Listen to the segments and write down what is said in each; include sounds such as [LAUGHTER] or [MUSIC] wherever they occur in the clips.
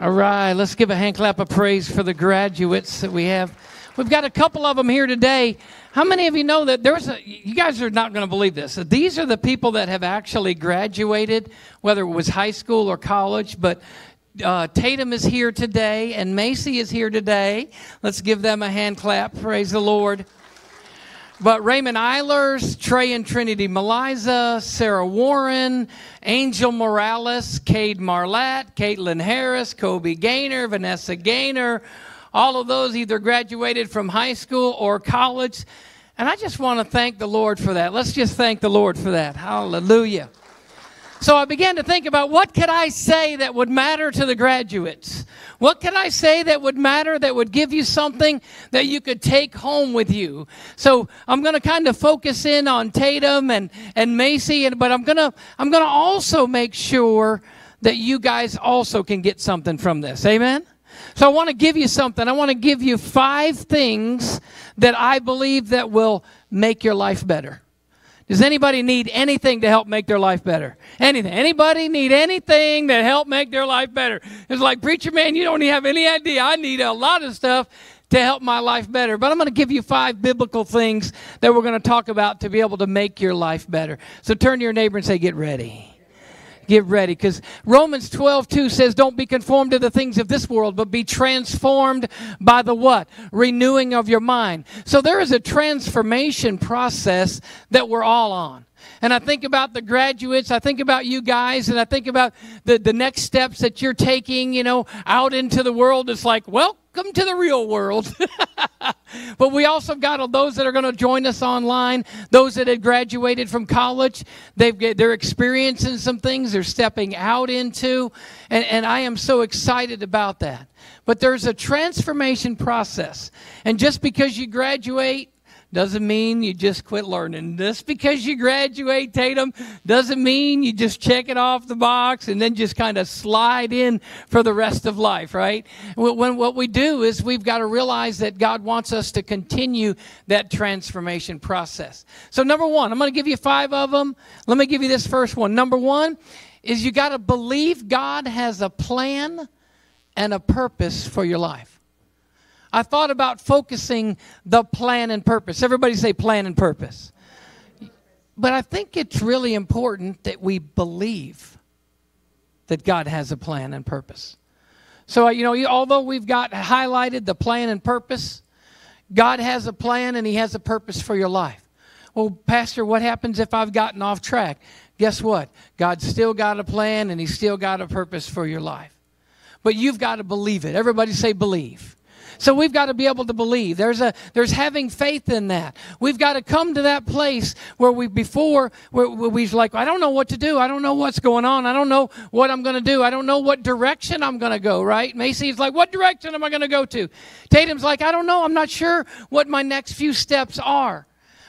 All right, let's give a hand clap of praise for the graduates that we have. We've got a couple of them here today. How many of you know that there's a, you guys are not going to believe this. These are the people that have actually graduated, whether it was high school or college, but uh, Tatum is here today and Macy is here today. Let's give them a hand clap. Praise the Lord. But Raymond Eilers, Trey and Trinity Meliza, Sarah Warren, Angel Morales, Cade Marlatt, Caitlin Harris, Kobe Gaynor, Vanessa Gaynor, all of those either graduated from high school or college. And I just want to thank the Lord for that. Let's just thank the Lord for that. Hallelujah. So I began to think about what could I say that would matter to the graduates? What could I say that would matter, that would give you something that you could take home with you? So I'm going to kind of focus in on Tatum and, and Macy, and, but I'm going to I'm going to also make sure that you guys also can get something from this. Amen? So I want to give you something. I want to give you five things that I believe that will make your life better. Does anybody need anything to help make their life better? Anything? Anybody need anything to help make their life better? It's like, preacher man, you don't have any idea. I need a lot of stuff to help my life better. But I'm going to give you five biblical things that we're going to talk about to be able to make your life better. So turn to your neighbor and say, get ready get ready because romans 12 2 says don't be conformed to the things of this world but be transformed by the what? Renewing of your mind. So there is a transformation process that we're all on. And I think about the graduates, I think about you guys, and I think about the, the next steps that you're taking, you know, out into the world. It's like, welcome to the real world. [LAUGHS] but we also got those that are going to join us online, those that had graduated from college. They've they're experiencing some things they're stepping out into, and, and I am so excited about that. But there's a transformation process, and just because you graduate doesn't mean you just quit learning. Just because you graduate Tatum doesn't mean you just check it off the box and then just kind of slide in for the rest of life, right? When what we do is we've got to realize that God wants us to continue that transformation process. So number 1, I'm going to give you 5 of them. Let me give you this first one. Number 1 is you got to believe God has a plan and a purpose for your life. I thought about focusing the plan and purpose. Everybody say plan and purpose. But I think it's really important that we believe that God has a plan and purpose. So, uh, you know, although we've got highlighted the plan and purpose, God has a plan and He has a purpose for your life. Well, Pastor, what happens if I've gotten off track? Guess what? God's still got a plan and He's still got a purpose for your life. But you've got to believe it. Everybody say believe. So we've got to be able to believe. There's a there's having faith in that. We've got to come to that place where we before where, we're like, I don't know what to do. I don't know what's going on. I don't know what I'm going to do. I don't know what direction I'm going to go. Right? Macy's like, what direction am I going to go to? Tatum's like, I don't know. I'm not sure what my next few steps are.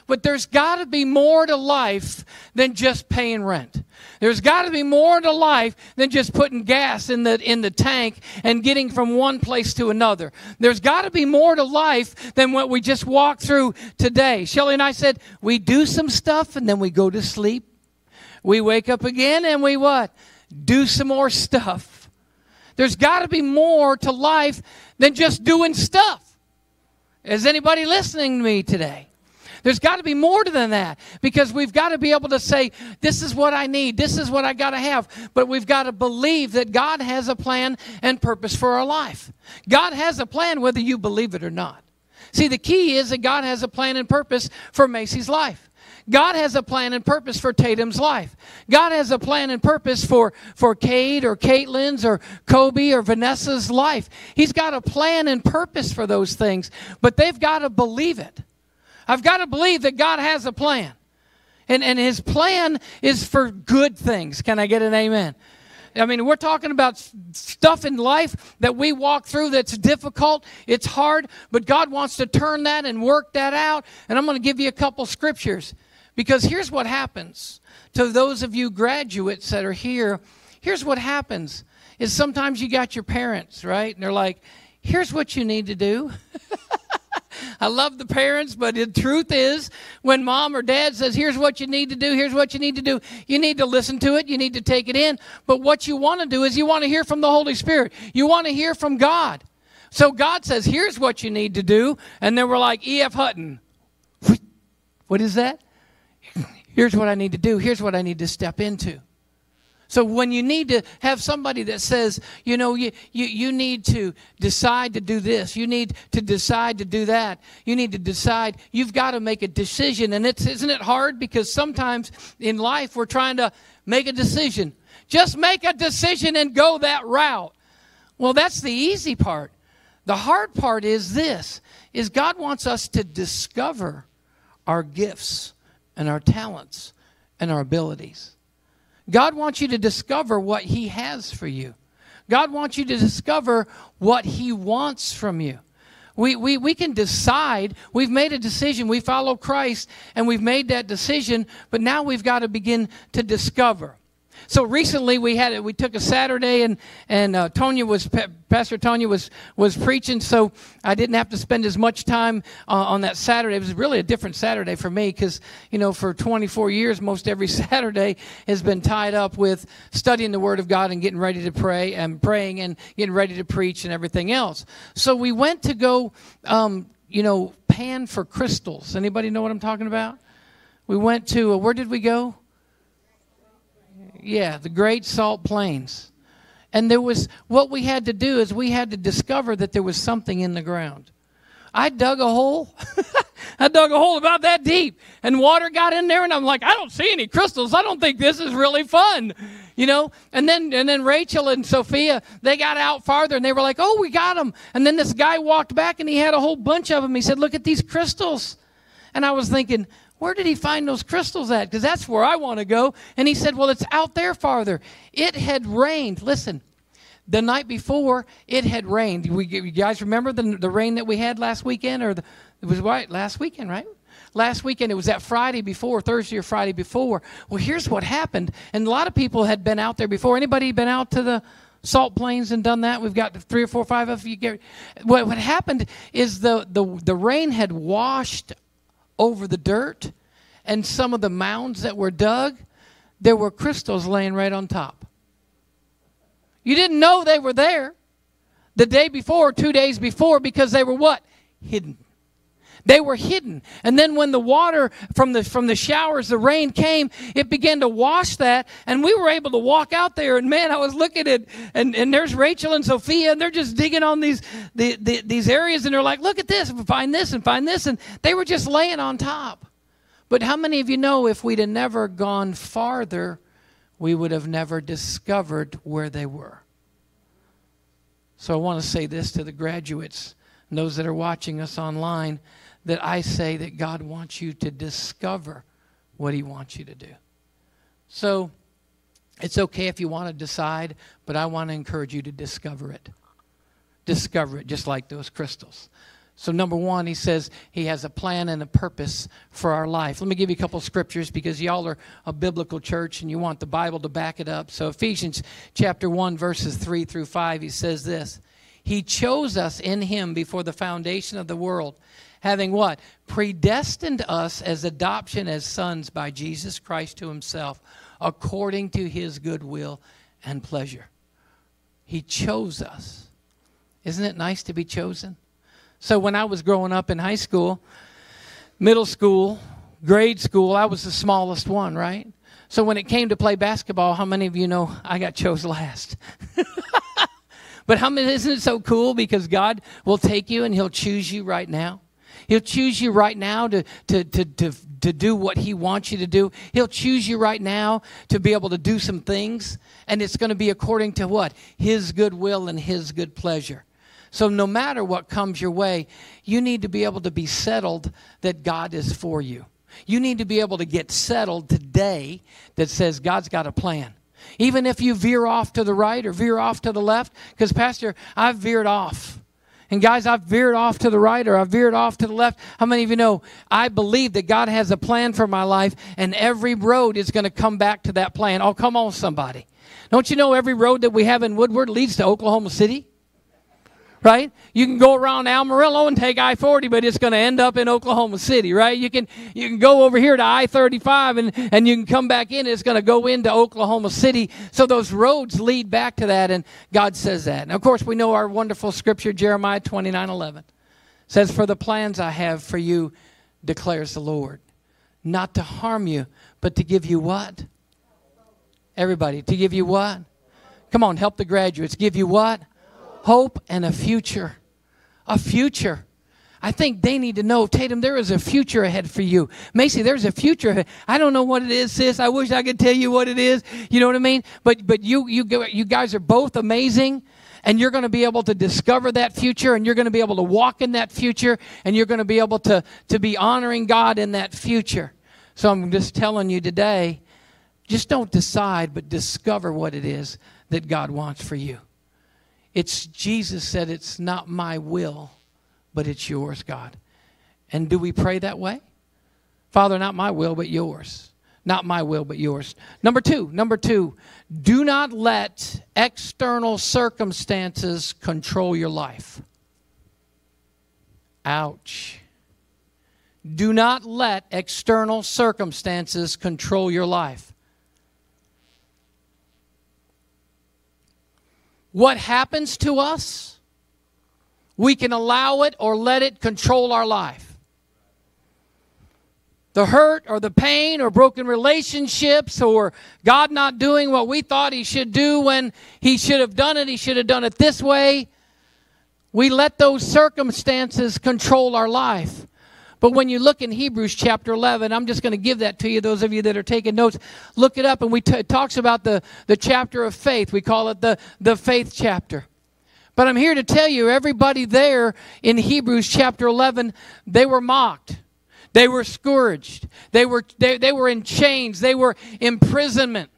But there's got to be more to life than just paying rent. There's got to be more to life than just putting gas in the in the tank and getting from one place to another. There's got to be more to life than what we just walked through today. Shelly and I said we do some stuff and then we go to sleep. We wake up again and we what? Do some more stuff. There's got to be more to life than just doing stuff. Is anybody listening to me today? There's got to be more than that because we've got to be able to say, this is what I need, this is what I got to have. But we've got to believe that God has a plan and purpose for our life. God has a plan whether you believe it or not. See, the key is that God has a plan and purpose for Macy's life. God has a plan and purpose for Tatum's life. God has a plan and purpose for, for Cade or Caitlin's or Kobe or Vanessa's life. He's got a plan and purpose for those things, but they've got to believe it. I've got to believe that God has a plan. And, and his plan is for good things. Can I get an amen? I mean, we're talking about stuff in life that we walk through that's difficult, it's hard, but God wants to turn that and work that out. And I'm going to give you a couple scriptures because here's what happens to those of you graduates that are here. Here's what happens is sometimes you got your parents, right? And they're like, here's what you need to do. [LAUGHS] I love the parents, but the truth is, when mom or dad says, here's what you need to do, here's what you need to do, you need to listen to it, you need to take it in. But what you want to do is you want to hear from the Holy Spirit, you want to hear from God. So God says, here's what you need to do. And then we're like, E.F. Hutton. What is that? [LAUGHS] Here's what I need to do, here's what I need to step into. So when you need to have somebody that says, you know, you, you, you need to decide to do this, you need to decide to do that, you need to decide, you've got to make a decision. And it's, isn't it hard? Because sometimes in life we're trying to make a decision. Just make a decision and go that route. Well, that's the easy part. The hard part is this is God wants us to discover our gifts and our talents and our abilities. God wants you to discover what He has for you. God wants you to discover what He wants from you. We, we, we can decide, we've made a decision, we follow Christ, and we've made that decision, but now we've got to begin to discover. So recently we had. We took a Saturday and and uh, Tonya was Pastor Tonya was was preaching, so I didn't have to spend as much time uh, on that Saturday. It was really a different Saturday for me because you know for 24 years, most every [LAUGHS] Saturday has been tied up with studying the Word of God and getting ready to pray and praying and getting ready to preach and everything else. So we went to go, um, you know, pan for crystals. Anybody know what I'm talking about? We went to uh, where did we go? Yeah, the Great Salt Plains. And there was, what we had to do is we had to discover that there was something in the ground. I dug a hole. [LAUGHS] I dug a hole about that deep, and water got in there, and I'm like, I don't see any crystals. I don't think this is really fun, you know. And then and then Rachel and Sophia they got out farther, and they were like, Oh, we got them. And then this guy walked back, and he had a whole bunch of them. He said, Look at these crystals. And I was thinking, where did he find those crystals at? Because that's where I want to go. And he said, Well, it's out there farther. It had rained. Listen, the night before, it had rained. We, you guys remember the, the rain that we had last weekend? Or the, it was right last weekend, right? Last weekend, it was that Friday before, Thursday or Friday before. Well, here's what happened. And a lot of people had been out there before. Anybody been out to the Salt Plains and done that? We've got three or four, five of you. Get, what, what happened is the, the, the rain had washed over the dirt and some of the mounds that were dug, there were crystals laying right on top. You didn't know they were there the day before, two days before, because they were what? Hidden. They were hidden. And then when the water from the from the showers, the rain came, it began to wash that. And we were able to walk out there. And man, I was looking at and, and there's Rachel and Sophia, and they're just digging on these the, the, these areas, and they're like, look at this, find this and find this. And they were just laying on top. But how many of you know if we'd have never gone farther, we would have never discovered where they were? So I want to say this to the graduates and those that are watching us online that I say that God wants you to discover what He wants you to do. So it's okay if you want to decide, but I want to encourage you to discover it. Discover it just like those crystals. So, number one, he says he has a plan and a purpose for our life. Let me give you a couple scriptures because y'all are a biblical church and you want the Bible to back it up. So, Ephesians chapter 1, verses 3 through 5, he says this He chose us in him before the foundation of the world having what? Predestined us as adoption as sons by Jesus Christ to himself, according to his good will and pleasure. He chose us. Isn't it nice to be chosen? So when I was growing up in high school, middle school, grade school, I was the smallest one, right? So when it came to play basketball, how many of you know I got chose last? [LAUGHS] but how many isn't it so cool because God will take you and he'll choose you right now? He'll choose you right now to, to, to, to, to do what He wants you to do. He'll choose you right now to be able to do some things, and it's going to be according to what? His good will and His good pleasure. So, no matter what comes your way, you need to be able to be settled that God is for you. You need to be able to get settled today that says God's got a plan. Even if you veer off to the right or veer off to the left, because, Pastor, I've veered off. And guys, I've veered off to the right or I've veered off to the left. How many of you know I believe that God has a plan for my life and every road is going to come back to that plan? Oh, come on, somebody. Don't you know every road that we have in Woodward leads to Oklahoma City? Right? You can go around Amarillo and take I-40, but it's going to end up in Oklahoma City, right? You can you can go over here to I-35 and and you can come back in. It's going to go into Oklahoma City. So those roads lead back to that, and God says that. And of course, we know our wonderful scripture, Jeremiah 29:11, says, "For the plans I have for you, declares the Lord, not to harm you, but to give you what." Everybody, to give you what? Come on, help the graduates. Give you what? Hope and a future. A future. I think they need to know, Tatum, there is a future ahead for you. Macy, there's a future ahead. I don't know what it is, sis. I wish I could tell you what it is. You know what I mean? But but you you you guys are both amazing and you're going to be able to discover that future and you're going to be able to walk in that future and you're going to be able to to be honoring God in that future. So I'm just telling you today, just don't decide but discover what it is that God wants for you. It's Jesus said, It's not my will, but it's yours, God. And do we pray that way? Father, not my will, but yours. Not my will, but yours. Number two, number two, do not let external circumstances control your life. Ouch. Do not let external circumstances control your life. What happens to us, we can allow it or let it control our life. The hurt or the pain or broken relationships or God not doing what we thought He should do when He should have done it, He should have done it this way. We let those circumstances control our life. But when you look in Hebrews chapter 11, I'm just going to give that to you, those of you that are taking notes. Look it up, and we t- it talks about the, the chapter of faith. We call it the, the faith chapter. But I'm here to tell you, everybody there in Hebrews chapter 11, they were mocked. They were scourged. They were, they, they were in chains. They were imprisonment.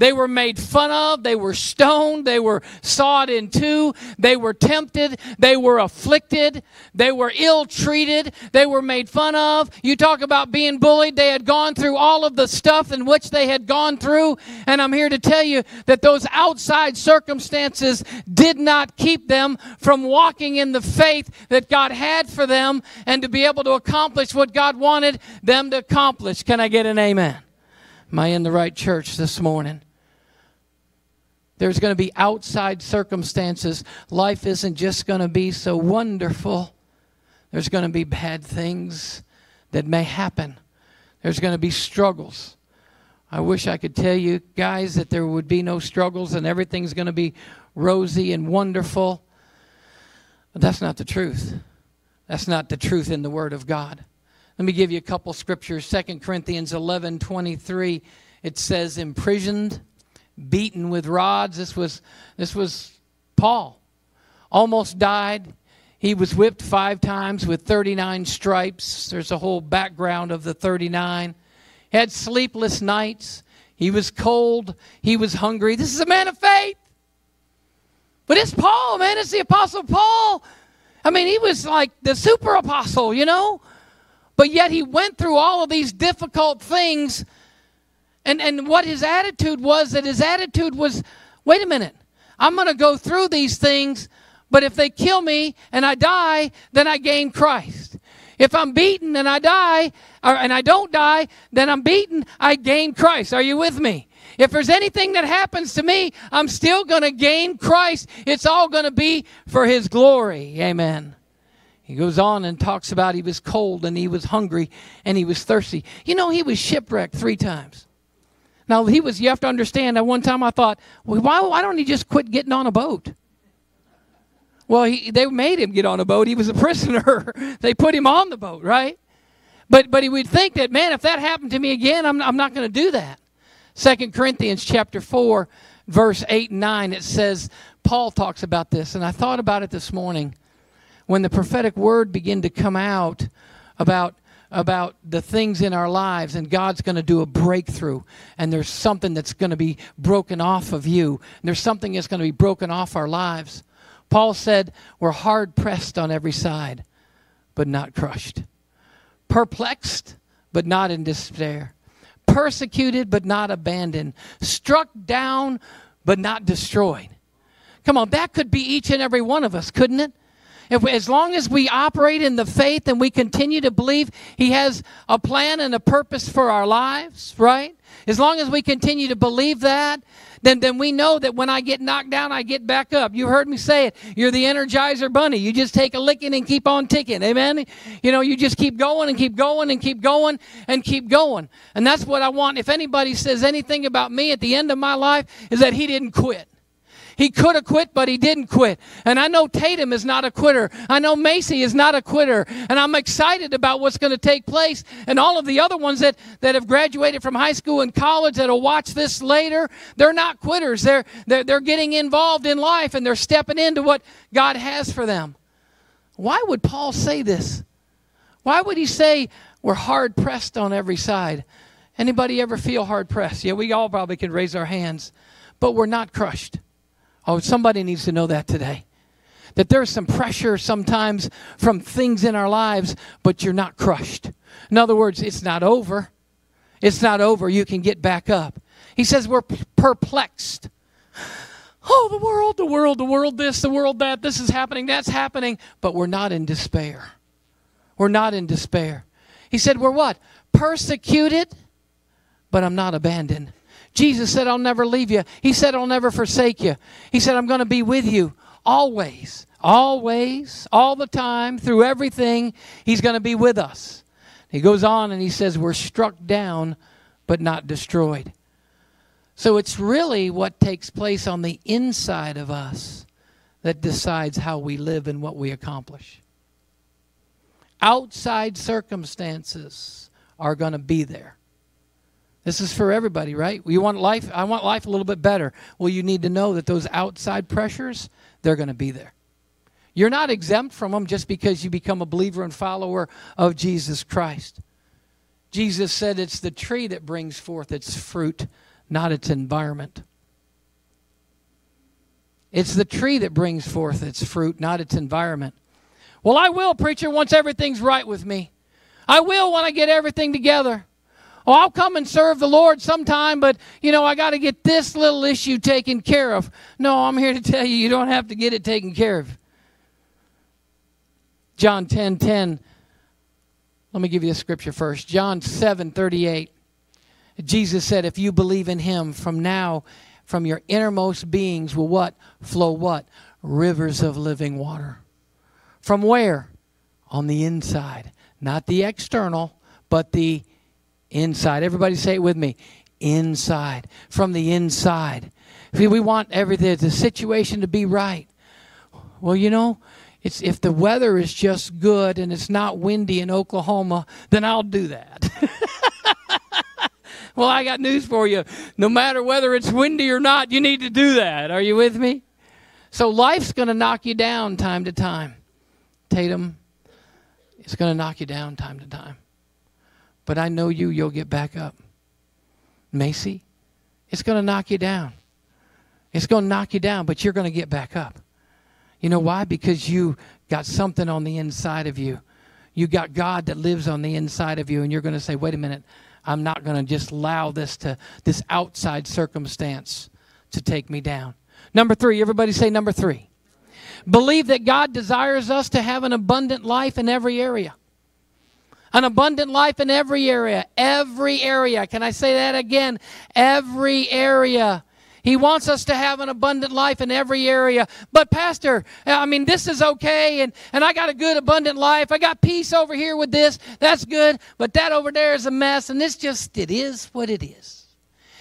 They were made fun of. They were stoned. They were sawed in two. They were tempted. They were afflicted. They were ill treated. They were made fun of. You talk about being bullied. They had gone through all of the stuff in which they had gone through. And I'm here to tell you that those outside circumstances did not keep them from walking in the faith that God had for them and to be able to accomplish what God wanted them to accomplish. Can I get an amen? Am I in the right church this morning? There's going to be outside circumstances. Life isn't just going to be so wonderful. There's going to be bad things that may happen. There's going to be struggles. I wish I could tell you guys that there would be no struggles and everything's going to be rosy and wonderful. But that's not the truth. That's not the truth in the Word of God. Let me give you a couple scriptures. 2 Corinthians 11 23, it says, imprisoned beaten with rods. This was, this was Paul. Almost died. He was whipped five times with 39 stripes. There's a whole background of the 39. Had sleepless nights. He was cold. He was hungry. This is a man of faith. But it's Paul, man. It's the Apostle Paul. I mean, he was like the super apostle, you know? But yet he went through all of these difficult things and, and what his attitude was that his attitude was wait a minute, I'm going to go through these things, but if they kill me and I die, then I gain Christ. If I'm beaten and I die, or, and I don't die, then I'm beaten, I gain Christ. Are you with me? If there's anything that happens to me, I'm still going to gain Christ. It's all going to be for His glory. Amen. He goes on and talks about he was cold and he was hungry and he was thirsty. You know, he was shipwrecked three times. Now, he was, you have to understand, at one time I thought, well, why, why don't he just quit getting on a boat? Well, he, they made him get on a boat. He was a [LAUGHS] prisoner. they put him on the boat, right? But, but he would think that, man, if that happened to me again, I'm, I'm not going to do that. Second Corinthians chapter 4, verse 8 and 9, it says, Paul talks about this, and I thought about it this morning. When the prophetic word began to come out about about the things in our lives, and God's going to do a breakthrough, and there's something that's going to be broken off of you, there's something that's going to be broken off our lives. Paul said, We're hard pressed on every side, but not crushed, perplexed, but not in despair, persecuted, but not abandoned, struck down, but not destroyed. Come on, that could be each and every one of us, couldn't it? If as long as we operate in the faith and we continue to believe He has a plan and a purpose for our lives, right? As long as we continue to believe that, then, then we know that when I get knocked down, I get back up. You heard me say it. You're the Energizer Bunny. You just take a licking and keep on ticking. Amen? You know, you just keep going and keep going and keep going and keep going. And that's what I want. If anybody says anything about me at the end of my life, is that he didn't quit. He could have quit, but he didn't quit. And I know Tatum is not a quitter. I know Macy is not a quitter. And I'm excited about what's going to take place. And all of the other ones that, that have graduated from high school and college that'll watch this later, they're not quitters. They're, they're, they're getting involved in life and they're stepping into what God has for them. Why would Paul say this? Why would he say we're hard pressed on every side? Anybody ever feel hard pressed? Yeah, we all probably can raise our hands, but we're not crushed. Oh, somebody needs to know that today. That there's some pressure sometimes from things in our lives, but you're not crushed. In other words, it's not over. It's not over. You can get back up. He says we're perplexed. Oh, the world, the world, the world, this, the world, that, this is happening, that's happening, but we're not in despair. We're not in despair. He said, We're what? Persecuted, but I'm not abandoned. Jesus said, I'll never leave you. He said, I'll never forsake you. He said, I'm going to be with you always, always, all the time, through everything. He's going to be with us. He goes on and he says, We're struck down, but not destroyed. So it's really what takes place on the inside of us that decides how we live and what we accomplish. Outside circumstances are going to be there. This is for everybody, right? You want life, I want life a little bit better. Well, you need to know that those outside pressures, they're going to be there. You're not exempt from them just because you become a believer and follower of Jesus Christ. Jesus said it's the tree that brings forth its fruit, not its environment. It's the tree that brings forth its fruit, not its environment. Well, I will, preacher, once everything's right with me. I will when I get everything together. Oh, I'll come and serve the Lord sometime, but you know, I got to get this little issue taken care of. No, I'm here to tell you, you don't have to get it taken care of. John 10 10. Let me give you a scripture first. John 7 38. Jesus said, If you believe in him from now, from your innermost beings will what? Flow what? Rivers of living water. From where? On the inside. Not the external, but the Inside. Everybody say it with me. Inside. From the inside. We want everything, the situation to be right. Well, you know, it's if the weather is just good and it's not windy in Oklahoma, then I'll do that. [LAUGHS] well, I got news for you. No matter whether it's windy or not, you need to do that. Are you with me? So life's going to knock you down time to time. Tatum, it's going to knock you down time to time. But I know you, you'll get back up. Macy, it's going to knock you down. It's going to knock you down, but you're going to get back up. You know why? Because you got something on the inside of you. You got God that lives on the inside of you, and you're going to say, wait a minute, I'm not going to just allow this to this outside circumstance to take me down. Number three, everybody say number three. Believe that God desires us to have an abundant life in every area. An abundant life in every area. Every area. Can I say that again? Every area. He wants us to have an abundant life in every area. But, Pastor, I mean, this is okay, and, and I got a good, abundant life. I got peace over here with this. That's good. But that over there is a mess, and it's just, it is what it is.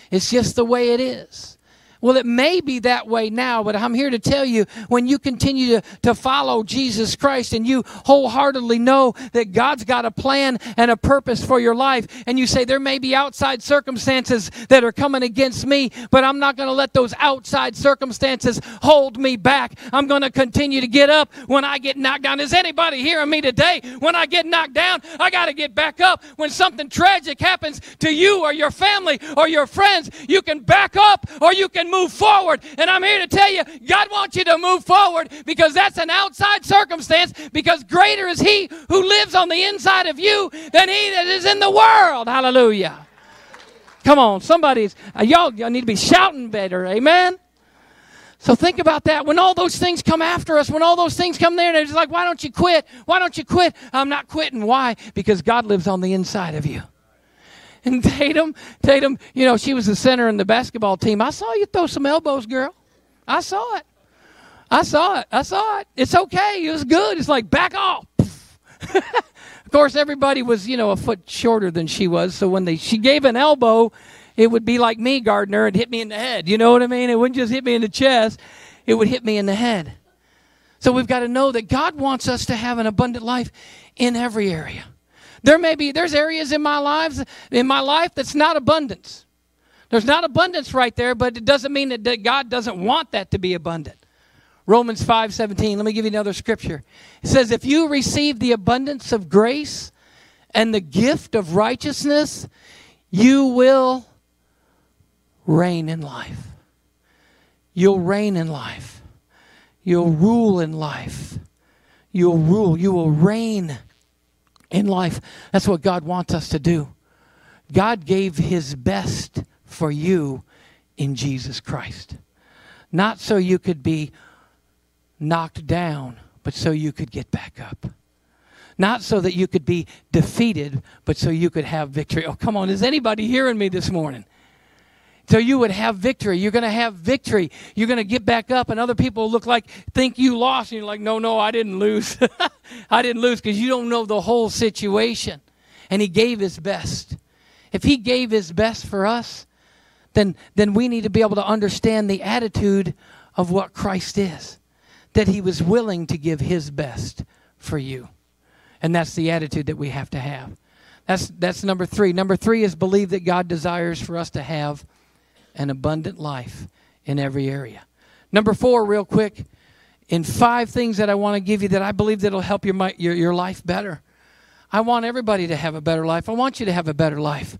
It's just the way it is. Well, it may be that way now, but I'm here to tell you when you continue to, to follow Jesus Christ and you wholeheartedly know that God's got a plan and a purpose for your life, and you say, There may be outside circumstances that are coming against me, but I'm not going to let those outside circumstances hold me back. I'm going to continue to get up when I get knocked down. Is anybody hearing me today? When I get knocked down, I got to get back up. When something tragic happens to you or your family or your friends, you can back up or you can move forward. And I'm here to tell you, God wants you to move forward because that's an outside circumstance because greater is He who lives on the inside of you than He that is in the world. Hallelujah. Come on, somebody's, uh, y'all, y'all need to be shouting better. Amen. So think about that. When all those things come after us, when all those things come there, they're just like, why don't you quit? Why don't you quit? I'm not quitting. Why? Because God lives on the inside of you. And [LAUGHS] Tatum, Tatum, you know, she was the center in the basketball team. I saw you throw some elbows, girl. I saw it. I saw it. I saw it. It's okay. It was good. It's like back off. [LAUGHS] of course, everybody was, you know, a foot shorter than she was. So when they she gave an elbow, it would be like me, Gardner, and hit me in the head. You know what I mean? It wouldn't just hit me in the chest, it would hit me in the head. So we've got to know that God wants us to have an abundant life in every area. There may be there's areas in my lives in my life that's not abundance. There's not abundance right there, but it doesn't mean that, God doesn't want that to be abundant. Romans 5:17, Let me give you another scripture. It says, If you receive the abundance of grace and the gift of righteousness, you will reign in life. You'll reign in life. You'll rule in life. You'll rule. You will reign in life. That's what God wants us to do. God gave His best for you in Jesus Christ. Not so you could be knocked down, but so you could get back up. Not so that you could be defeated, but so you could have victory. Oh, come on, is anybody hearing me this morning? So you would have victory. You're going to have victory. You're going to get back up, and other people look like think you lost, and you're like, no, no, I didn't lose. [LAUGHS] I didn't lose because you don't know the whole situation. And He gave His best. If He gave His best for us, then then we need to be able to understand the attitude of what Christ is, that He was willing to give His best for you, and that's the attitude that we have to have. That's that's number three. Number three is believe that God desires for us to have an abundant life in every area. Number four, real quick, in five things that I want to give you that I believe that'll help your, your, your life better. I want everybody to have a better life. I want you to have a better life.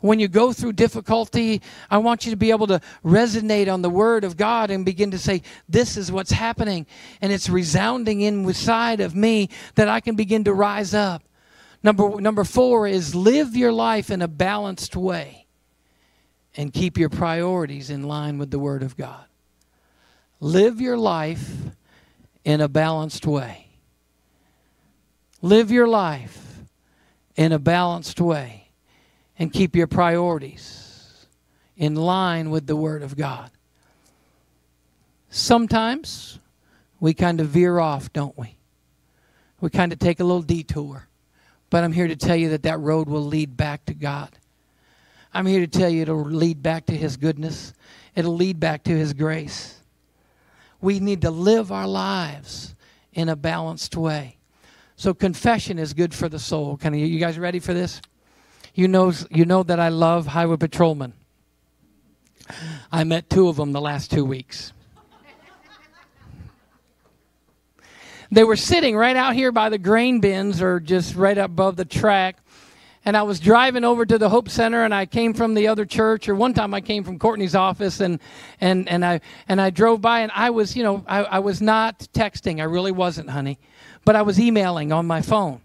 When you go through difficulty, I want you to be able to resonate on the Word of God and begin to say, This is what's happening. And it's resounding inside of me that I can begin to rise up. Number, number four is live your life in a balanced way and keep your priorities in line with the Word of God. Live your life in a balanced way. Live your life in a balanced way and keep your priorities in line with the Word of God. Sometimes we kind of veer off, don't we? We kind of take a little detour. But I'm here to tell you that that road will lead back to God. I'm here to tell you it'll lead back to His goodness, it'll lead back to His grace. We need to live our lives in a balanced way. So confession is good for the soul. Can you, you guys ready for this? You know, you know that I love highway patrolmen. I met two of them the last two weeks. they were sitting right out here by the grain bins or just right above the track and I was driving over to the Hope Center, and I came from the other church, or one time I came from Courtney's office, and and and I and I drove by, and I was, you know, I, I was not texting, I really wasn't, honey, but I was emailing on my phone.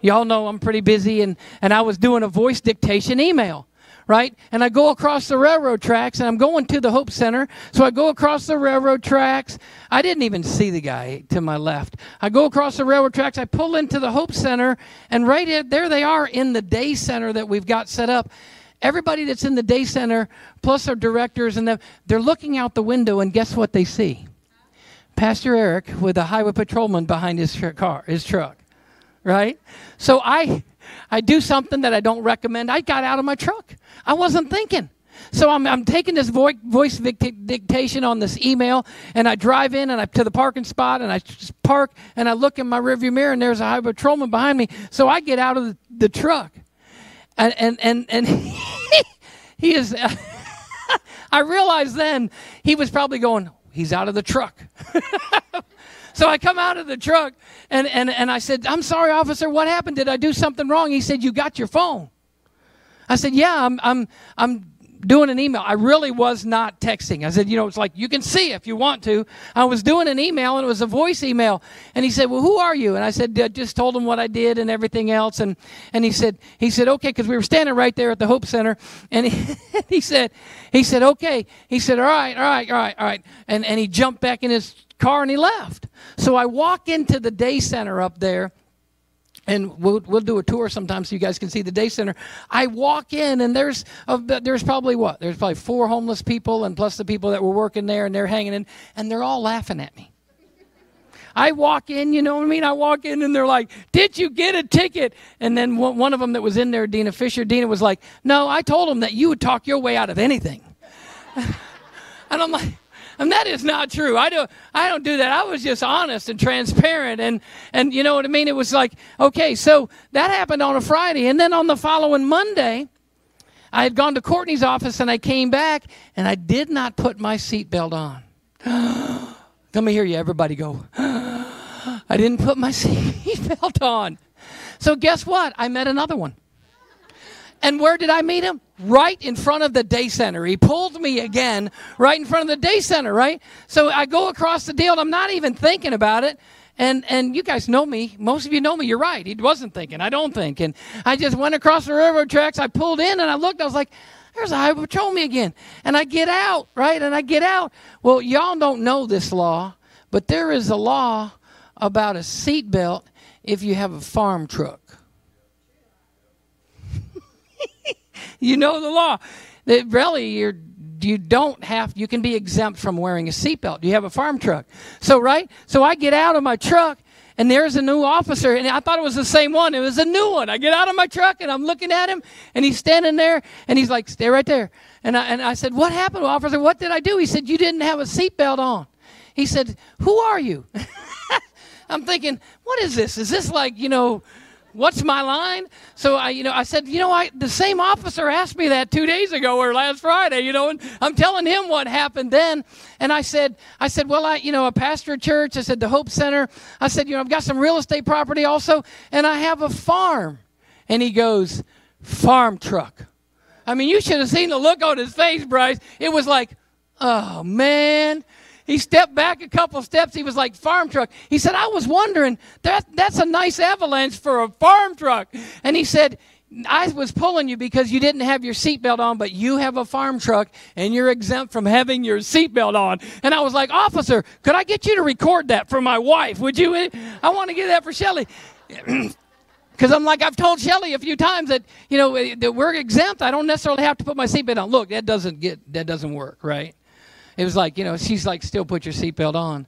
Y'all know I'm pretty busy, and and I was doing a voice dictation email right? And I go across the railroad tracks and I'm going to the Hope Center. So I go across the railroad tracks. I didn't even see the guy to my left. I go across the railroad tracks. I pull into the Hope Center, and right there they are in the day center that we've got set up. Everybody that's in the day center, plus our directors, and they're looking out the window, and guess what they see? Pastor Eric with a highway patrolman behind his car, his truck, right? So I I do something that I don't recommend. I got out of my truck. I wasn't thinking. So I'm, I'm taking this voice, voice dictation on this email, and I drive in and I to the parking spot, and I just park, and I look in my rearview mirror, and there's a highway patrolman behind me. So I get out of the, the truck, and and and and he, [LAUGHS] he is. [LAUGHS] I realized then he was probably going. He's out of the truck. [LAUGHS] So I come out of the truck and, and, and I said, I'm sorry, officer, what happened? Did I do something wrong? He said, You got your phone. I said, Yeah, I'm, I'm, I'm doing an email. I really was not texting. I said, you know, it's like you can see if you want to. I was doing an email and it was a voice email. And he said, well, who are you? And I said, I just told him what I did and everything else. And and he said, he said, okay, because we were standing right there at the Hope Center. And he, [LAUGHS] he said, he said, okay. He said, all right, all right, all right, all right. And and he jumped back in his car and he left. So I walk into the day center up there and we'll, we'll do a tour sometime so you guys can see the day center. I walk in and there's uh, a, there's probably what there's probably four homeless people and plus the people that were working there and they're hanging in and they're all laughing at me. I walk in, you know what I mean? I walk in and they're like, "Did you get a ticket?" And then one of them that was in there, Dina Fisher, Dina was like, "No, I told them that you would talk your way out of anything." [LAUGHS] and I'm like, and that is not true. I don't I don't do that. I was just honest and transparent and and you know what I mean? It was like, okay, so that happened on a Friday and then on the following Monday, I had gone to Courtney's office and I came back and I did not put my seatbelt on. [GASPS] Let me hear you everybody go. [GASPS] I didn't put my [LAUGHS] seatbelt on. So guess what? I met another one. And where did I meet him? Right in front of the day center. He pulled me again right in front of the day center, right? So I go across the deal. I'm not even thinking about it. And and you guys know me. Most of you know me. You're right. He wasn't thinking. I don't think. And I just went across the railroad tracks. I pulled in and I looked. I was like, there's a highway patrol me again. And I get out, right? And I get out. Well, y'all don't know this law, but there is a law about a seatbelt if you have a farm truck. [LAUGHS] you know the law. That really you're you don't have you can be exempt from wearing a seatbelt. You have a farm truck. So right? So I get out of my truck and there's a new officer and I thought it was the same one. It was a new one. I get out of my truck and I'm looking at him and he's standing there and he's like, "Stay right there." And I, and I said, "What happened, officer? What did I do?" He said, "You didn't have a seatbelt on." He said, "Who are you?" [LAUGHS] I'm thinking, "What is this? Is this like, you know, what's my line? So I, you know, I said, you know, I the same officer asked me that two days ago or last Friday, you know, and I'm telling him what happened then. And I said, I said, well, I, you know, a pastor church. I said the Hope Center. I said, you know, I've got some real estate property also, and I have a farm. And he goes, farm truck. I mean, you should have seen the look on his face, Bryce. It was like, oh man. He stepped back a couple steps. He was like, farm truck. He said, I was wondering, that, that's a nice avalanche for a farm truck. And he said, I was pulling you because you didn't have your seatbelt on, but you have a farm truck and you're exempt from having your seatbelt on. And I was like, Officer, could I get you to record that for my wife? Would you? Eh? I want to get that for Shelly. Because [CLEARS THROAT] I'm like, I've told Shelly a few times that, you know, eh, that we're exempt. I don't necessarily have to put my seatbelt on. Look, that doesn't get, that doesn't work, right? It was like, you know, she's like, still put your seatbelt on.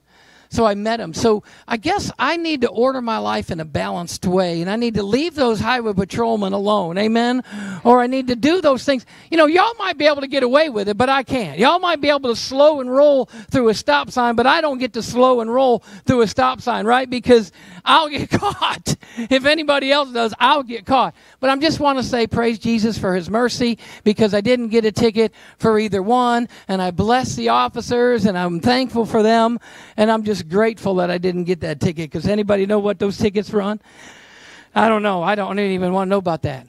So I met him. So I guess I need to order my life in a balanced way, and I need to leave those highway patrolmen alone. Amen. Or I need to do those things. You know, y'all might be able to get away with it, but I can't. Y'all might be able to slow and roll through a stop sign, but I don't get to slow and roll through a stop sign, right? Because I'll get [LAUGHS] caught. If anybody else does, I'll get caught. But I just want to say praise Jesus for his mercy because I didn't get a ticket for either one, and I bless the officers, and I'm thankful for them, and I'm just grateful that I didn't get that ticket because anybody know what those tickets run? I don't know. I don't even want to know about that.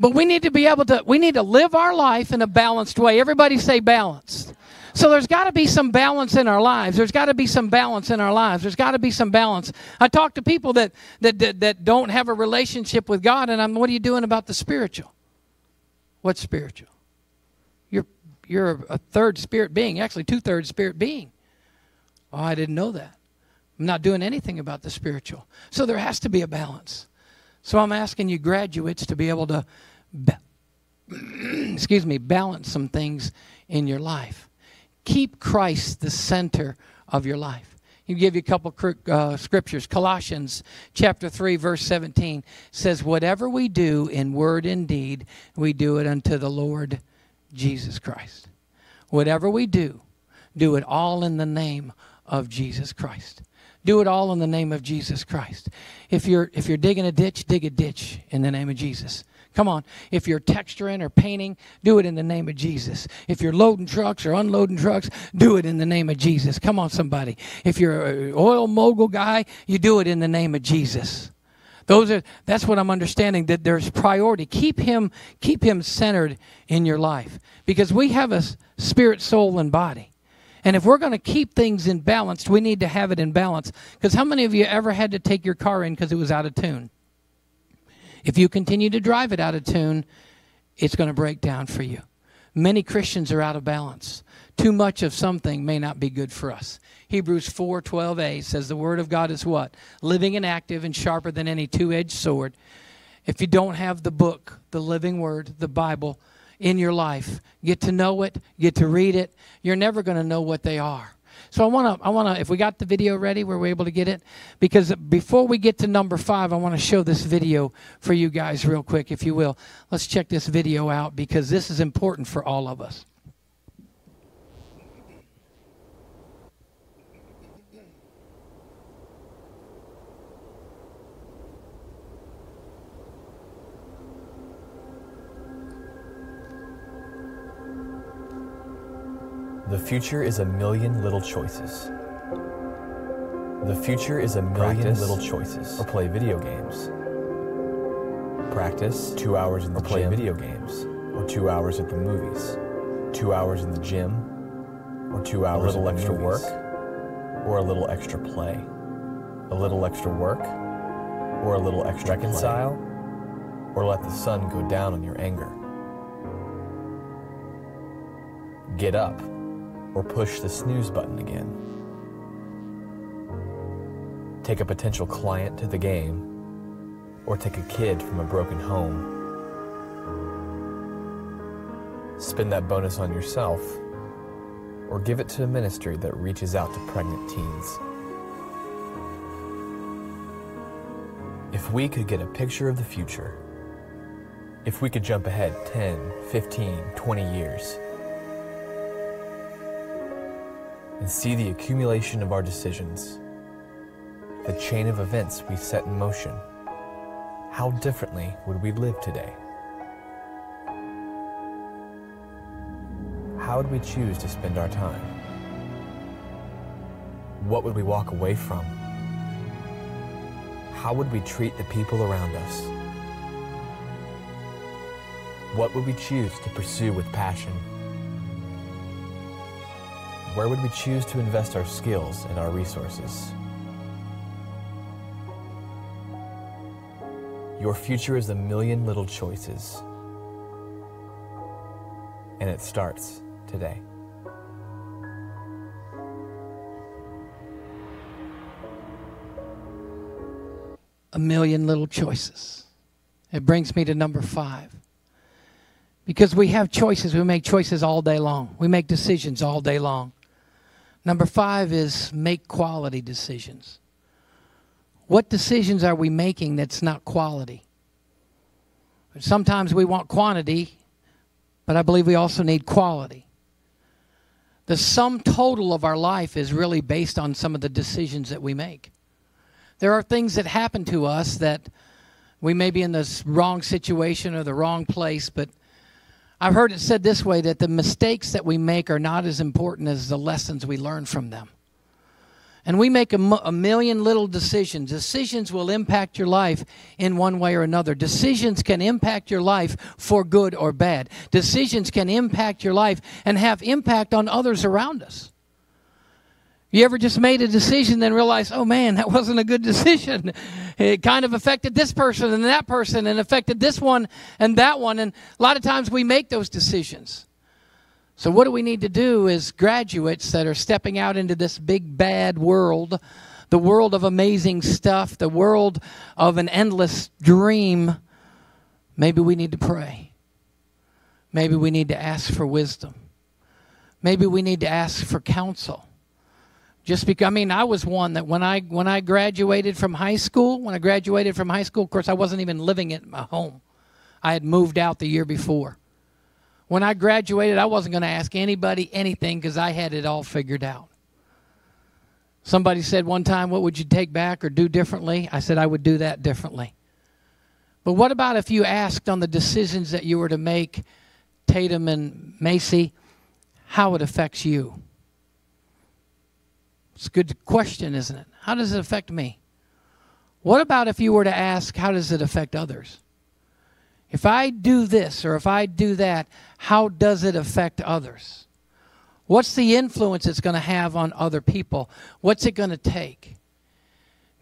But we need to be able to, we need to live our life in a balanced way. Everybody say balanced. So there's got to be some balance in our lives. There's got to be some balance in our lives. There's got to be some balance. I talk to people that, that, that, that don't have a relationship with God, and I'm, what are you doing about the spiritual? What's spiritual? You're, you're a third spirit being, actually, two thirds spirit being. Oh, I didn't know that. I'm not doing anything about the spiritual. So there has to be a balance. So I'm asking you graduates to be able to, ba- [CLEARS THROAT] excuse me, balance some things in your life. Keep Christ the center of your life. You give you a couple uh, scriptures. Colossians chapter 3 verse 17 says whatever we do in word and deed, we do it unto the Lord Jesus Christ. Whatever we do, do it all in the name of Jesus Christ. Do it all in the name of Jesus Christ. If you're if you're digging a ditch, dig a ditch in the name of Jesus. Come on. If you're texturing or painting, do it in the name of Jesus. If you're loading trucks or unloading trucks, do it in the name of Jesus. Come on, somebody. If you're an oil mogul guy, you do it in the name of Jesus. Those are that's what I'm understanding that there's priority. Keep him keep him centered in your life because we have a spirit, soul and body. And if we're going to keep things in balance, we need to have it in balance. Because how many of you ever had to take your car in because it was out of tune? If you continue to drive it out of tune, it's going to break down for you. Many Christians are out of balance. Too much of something may not be good for us. Hebrews 4:12a says the word of God is what? Living and active and sharper than any two-edged sword. If you don't have the book, the living word, the Bible in your life, get to know it, get to read it, you're never going to know what they are. So I want to, I want to, if we got the video ready, were we able to get it? Because before we get to number five, I want to show this video for you guys real quick, if you will. Let's check this video out because this is important for all of us. The future is a million little choices. The future is a million Practice, little choices. Or play video games. Practice two hours in the or play gym. video games. Or two hours at the movies. Two hours in the gym. Or two hours a little extra movies. work. Or a little extra play. A little extra work. Or a little extra reconcile. Play. Or let the sun go down on your anger. Get up or push the snooze button again. Take a potential client to the game, or take a kid from a broken home. Spend that bonus on yourself, or give it to a ministry that reaches out to pregnant teens. If we could get a picture of the future, if we could jump ahead 10, 15, 20 years, and see the accumulation of our decisions, the chain of events we set in motion, how differently would we live today? How would we choose to spend our time? What would we walk away from? How would we treat the people around us? What would we choose to pursue with passion? Where would we choose to invest our skills and our resources? Your future is a million little choices, and it starts today. A million little choices. It brings me to number five. Because we have choices, we make choices all day long. We make decisions all day long. Number five is make quality decisions. What decisions are we making that's not quality? Sometimes we want quantity, but I believe we also need quality. The sum total of our life is really based on some of the decisions that we make. There are things that happen to us that we may be in the wrong situation or the wrong place, but I've heard it said this way that the mistakes that we make are not as important as the lessons we learn from them. And we make a, a, million little decisions. Decisions will impact your life in one way or another. Decisions can impact your life for good or bad. Decisions can impact your life and have impact on others around us. You ever just made a decision then realized, oh man, that wasn't a good decision? It kind of affected this person and that person and affected this one and that one. And a lot of times we make those decisions. So, what do we need to do as graduates that are stepping out into this big bad world, the world of amazing stuff, the world of an endless dream? Maybe we need to pray. Maybe we need to ask for wisdom. Maybe we need to ask for counsel. Just because I mean, I was one that when I when I graduated from high school, when I graduated from high school, of course, I wasn't even living at my home. I had moved out the year before. When I graduated, I wasn't going to ask anybody anything because I had it all figured out. Somebody said one time, What would you take back or do differently? I said, I would do that differently. But what about if you asked on the decisions that you were to make, Tatum and Macy, how it affects you? It's a good question, isn't it? How does it affect me? What about if you were to ask, how does it affect others? If I do this or if I do that, how does it affect others? What's the influence it's going to have on other people? What's it going to take?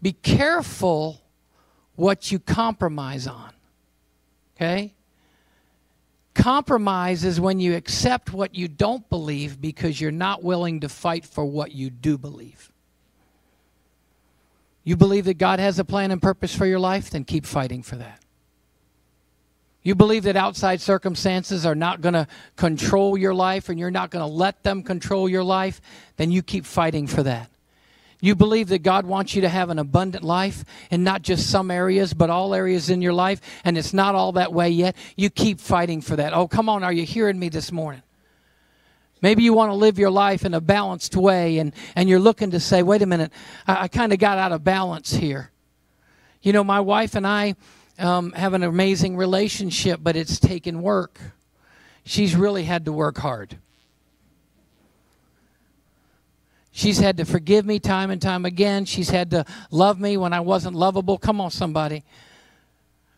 Be careful what you compromise on. Okay? Compromise is when you accept what you don't believe because you're not willing to fight for what you do believe. You believe that God has a plan and purpose for your life, then keep fighting for that. You believe that outside circumstances are not going to control your life and you're not going to let them control your life, then you keep fighting for that. You believe that God wants you to have an abundant life in not just some areas, but all areas in your life, and it's not all that way yet. You keep fighting for that. Oh, come on, are you hearing me this morning? Maybe you want to live your life in a balanced way, and, and you're looking to say, wait a minute, I, I kind of got out of balance here. You know, my wife and I um, have an amazing relationship, but it's taken work. She's really had to work hard. She's had to forgive me time and time again. She's had to love me when I wasn't lovable. Come on, somebody.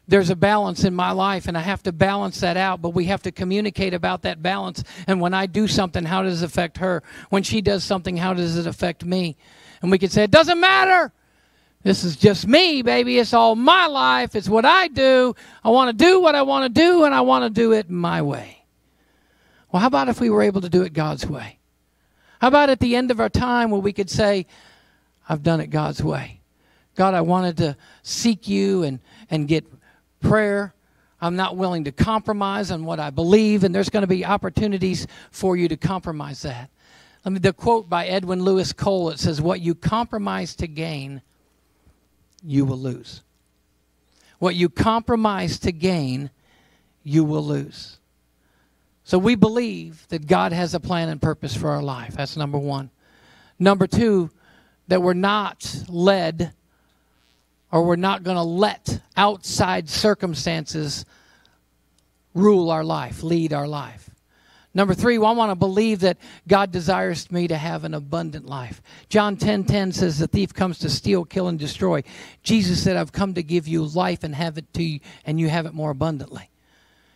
There's a balance in my life, and I have to balance that out, but we have to communicate about that balance. And when I do something, how does it affect her? When she does something, how does it affect me? And we could say, it doesn't matter. This is just me, baby. It's all my life. It's what I do. I want to do what I want to do, and I want to do it my way. Well, how about if we were able to do it God's way? How about at the end of our time where we could say, I've done it God's way? God, I wanted to seek you and, and get prayer. I'm not willing to compromise on what I believe, and there's going to be opportunities for you to compromise that. Let me the quote by Edwin Louis Cole. It says, "What you compromise to gain, you will lose. What you compromise to gain, you will lose." So we believe that God has a plan and purpose for our life. That's number one. Number two, that we're not led or we're not going to let outside circumstances rule our life, lead our life. Number three, well, I want to believe that God desires me to have an abundant life. John 10 10 says, The thief comes to steal, kill, and destroy. Jesus said, I've come to give you life and have it to you, and you have it more abundantly.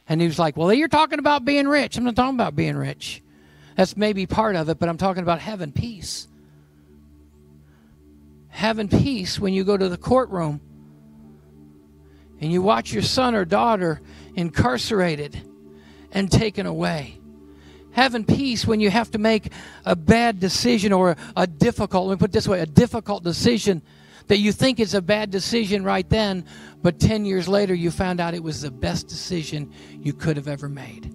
And he was like, Well, you're talking about being rich. I'm not talking about being rich. That's maybe part of it, but I'm talking about having peace. Having peace when you go to the courtroom and you watch your son or daughter incarcerated and taken away. Having peace when you have to make a bad decision or a difficult, let me put it this way, a difficult decision that you think is a bad decision right then, but 10 years later you found out it was the best decision you could have ever made.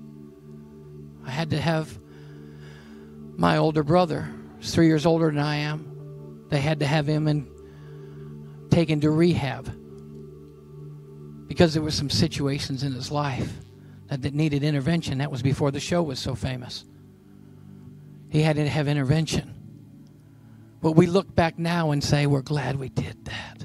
I had to have my older brother, he's three years older than I am. They had to have him and taken to rehab because there were some situations in his life that, that needed intervention. That was before the show was so famous. He had to have intervention. But we look back now and say, we're glad we did that.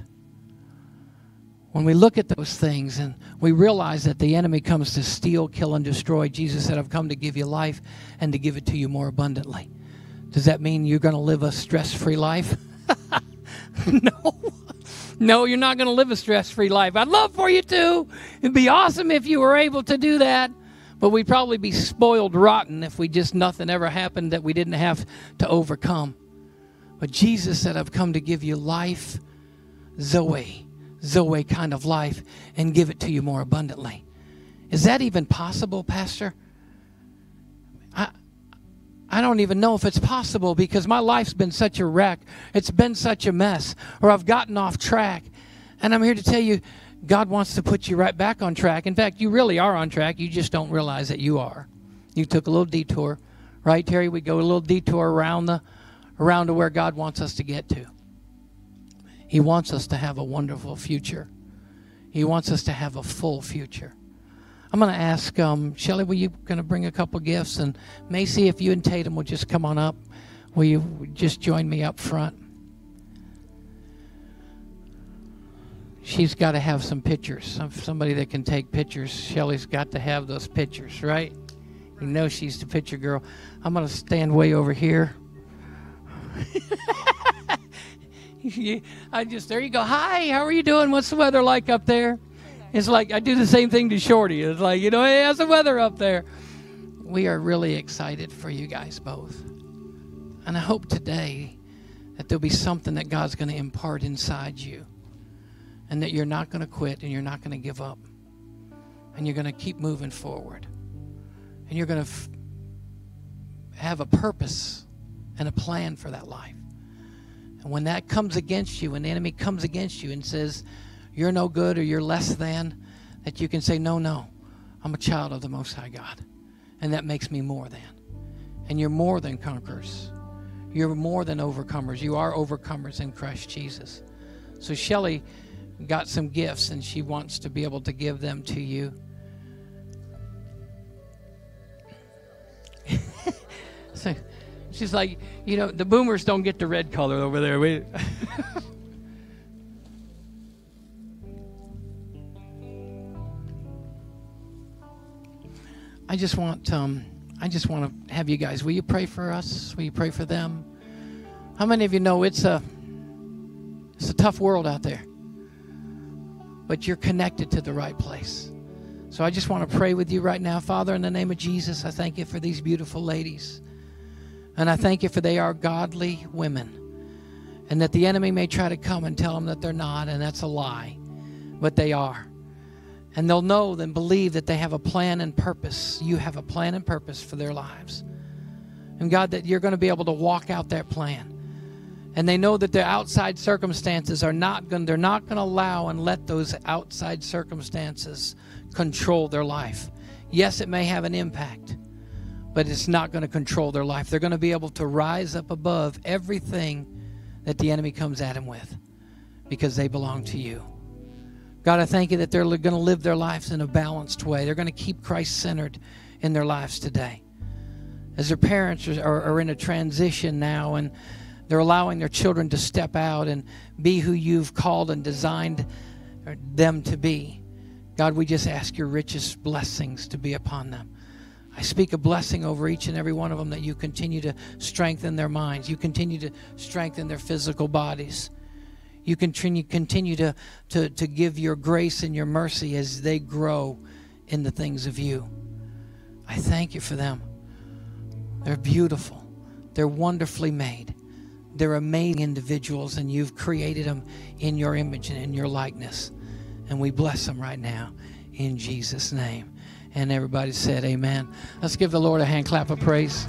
When we look at those things and we realize that the enemy comes to steal, kill, and destroy, Jesus said, I've come to give you life and to give it to you more abundantly. Does that mean you're going to live a stress free life? [LAUGHS] no. No, you're not going to live a stress free life. I'd love for you to. It'd be awesome if you were able to do that. But we'd probably be spoiled rotten if we just nothing ever happened that we didn't have to overcome. But Jesus said, I've come to give you life, Zoe, Zoe kind of life, and give it to you more abundantly. Is that even possible, Pastor? I, I don't even know if it's possible because my life's been such a wreck. It's been such a mess, or I've gotten off track. And I'm here to tell you, God wants to put you right back on track. In fact, you really are on track. You just don't realize that you are. You took a little detour, right, Terry? We go a little detour around the around to where God wants us to get to. He wants us to have a wonderful future. He wants us to have a full future. I'm going to ask um, Shelly, will you going to bring a couple gifts? And Macy, if you and Tatum will just come on up, will you just join me up front? She's got to have some pictures. Somebody that can take pictures. Shelly's got to have those pictures, right? You know she's the picture girl. I'm going to stand way over here. [LAUGHS] I just, there you go. Hi, how are you doing? What's the weather like up there? It's like I do the same thing to Shorty. It's like, you know, hey, how's the weather up there? We are really excited for you guys both. And I hope today that there'll be something that God's going to impart inside you. And that you're not going to quit and you're not going to give up. And you're going to keep moving forward. And you're going to f- have a purpose and a plan for that life. And when that comes against you, when the enemy comes against you and says, you're no good or you're less than, that you can say, no, no, I'm a child of the Most High God. And that makes me more than. And you're more than conquerors. You're more than overcomers. You are overcomers in Christ Jesus. So Shelly got some gifts and she wants to be able to give them to you. [LAUGHS] so she's like, you know, the boomers don't get the red color over there. We [LAUGHS] I just want um, I just want to have you guys. Will you pray for us? Will you pray for them? How many of you know it's a it's a tough world out there, but you're connected to the right place. So I just want to pray with you right now, Father, in the name of Jesus. I thank you for these beautiful ladies, and I thank you for they are godly women, and that the enemy may try to come and tell them that they're not, and that's a lie, but they are. And they'll know and believe that they have a plan and purpose. You have a plan and purpose for their lives. And God, that you're going to be able to walk out that plan. And they know that their outside circumstances are not going they're not going to allow and let those outside circumstances control their life. Yes, it may have an impact, but it's not going to control their life. They're going to be able to rise up above everything that the enemy comes at them with because they belong to you. God, I thank you that they're going to live their lives in a balanced way. They're going to keep Christ centered in their lives today. As their parents are, are, in a transition now and they're allowing their children to step out and be who you've called and designed them to be. God, we just ask your richest blessings to be upon them. I speak a blessing over each and every one of them that you continue to strengthen their minds, you continue to strengthen their physical bodies you continue, continue to, to, to give your grace and your mercy as they grow in the things of you. I thank you for them. They're beautiful, they're wonderfully made. They're amazing individuals, and you've created them in your image and in your likeness. And we bless them right now in Jesus' name. And everybody said, Amen. Let's give the Lord a hand clap of praise.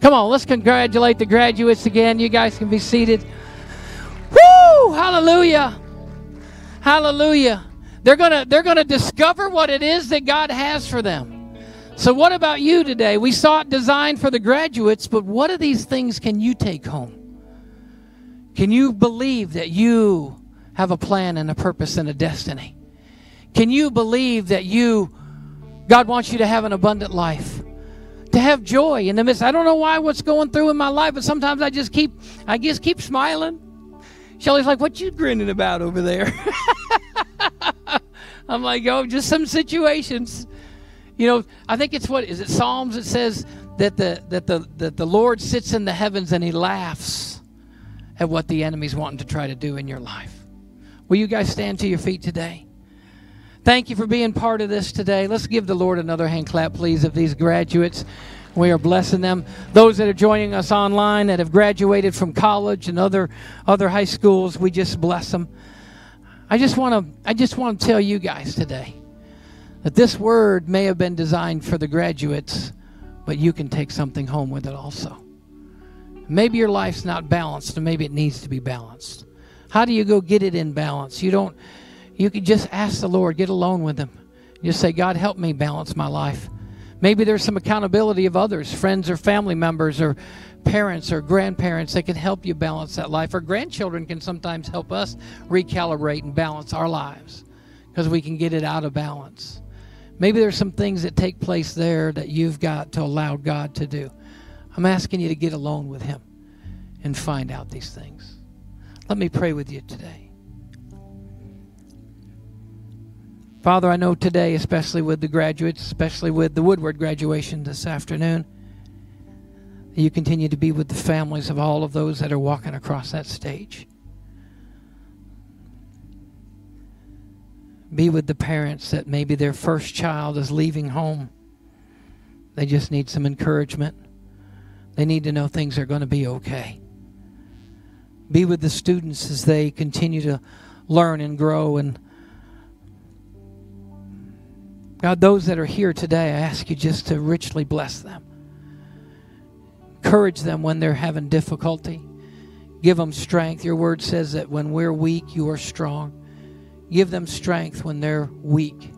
Come on, let's congratulate the graduates again. You guys can be seated. Woo! Hallelujah. Hallelujah. They're going to they're going to discover what it is that God has for them. So what about you today? We saw it designed for the graduates, but what of these things can you take home? Can you believe that you have a plan and a purpose and a destiny? Can you believe that you God wants you to have an abundant life? to have joy in the midst. I don't know why what's going through in my life, but sometimes I just keep I just keep smiling. Shelly's like, "What you grinning about over there?" [LAUGHS] I'm like, "Oh, just some situations." You know, I think it's what is it Psalms it says that the that the that the Lord sits in the heavens and he laughs at what the enemy's wanting to try to do in your life. Will you guys stand to your feet today? Thank you for being part of this today. Let's give the Lord another hand clap, please, of these graduates. We are blessing them. Those that are joining us online that have graduated from college and other other high schools, we just bless them. I just want to I just want to tell you guys today that this word may have been designed for the graduates, but you can take something home with it also. Maybe your life's not balanced, and maybe it needs to be balanced. How do you go get it in balance? You don't you can just ask the Lord, get alone with Him. Just say, God, help me balance my life. Maybe there's some accountability of others, friends or family members or parents or grandparents that can help you balance that life. Or grandchildren can sometimes help us recalibrate and balance our lives because we can get it out of balance. Maybe there's some things that take place there that you've got to allow God to do. I'm asking you to get alone with Him and find out these things. Let me pray with you today. Father, I know today, especially with the graduates, especially with the Woodward graduation this afternoon, you continue to be with the families of all of those that are walking across that stage. Be with the parents that maybe their first child is leaving home. They just need some encouragement. They need to know things are going to be okay. Be with the students as they continue to learn and grow. And God, those that are here today, I ask you just to richly bless them. Encourage them when they're having difficulty. Give them strength. Your word says that when we're weak, you are strong. Give them strength when they're weak.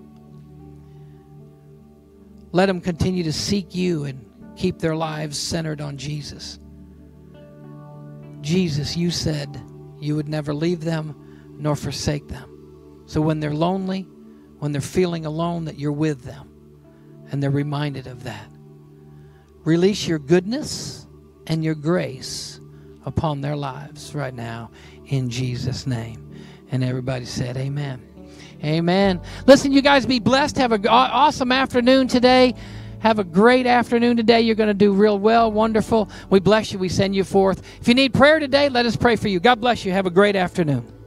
Let them continue to seek you and keep their lives centered on Jesus. Jesus, you said you would never leave them nor forsake them. So when they're lonely, when they're feeling alone, that you're with them and they're reminded of that. Release your goodness and your grace upon their lives right now in Jesus' name. And everybody said, Amen. Amen. Listen, you guys be blessed. Have an awesome afternoon today. Have a great afternoon today. You're going to do real well. Wonderful. We bless you. We send you forth. If you need prayer today, let us pray for you. God bless you. Have a great afternoon.